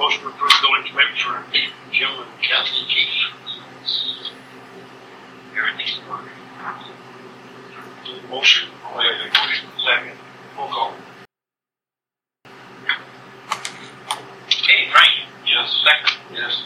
motion to approve building commitment for Jim and Kathy Keefe. Everything's working. Motion, I'll make that motion. Second. Roll call. Okay, Frank. Yes. Second. Yes.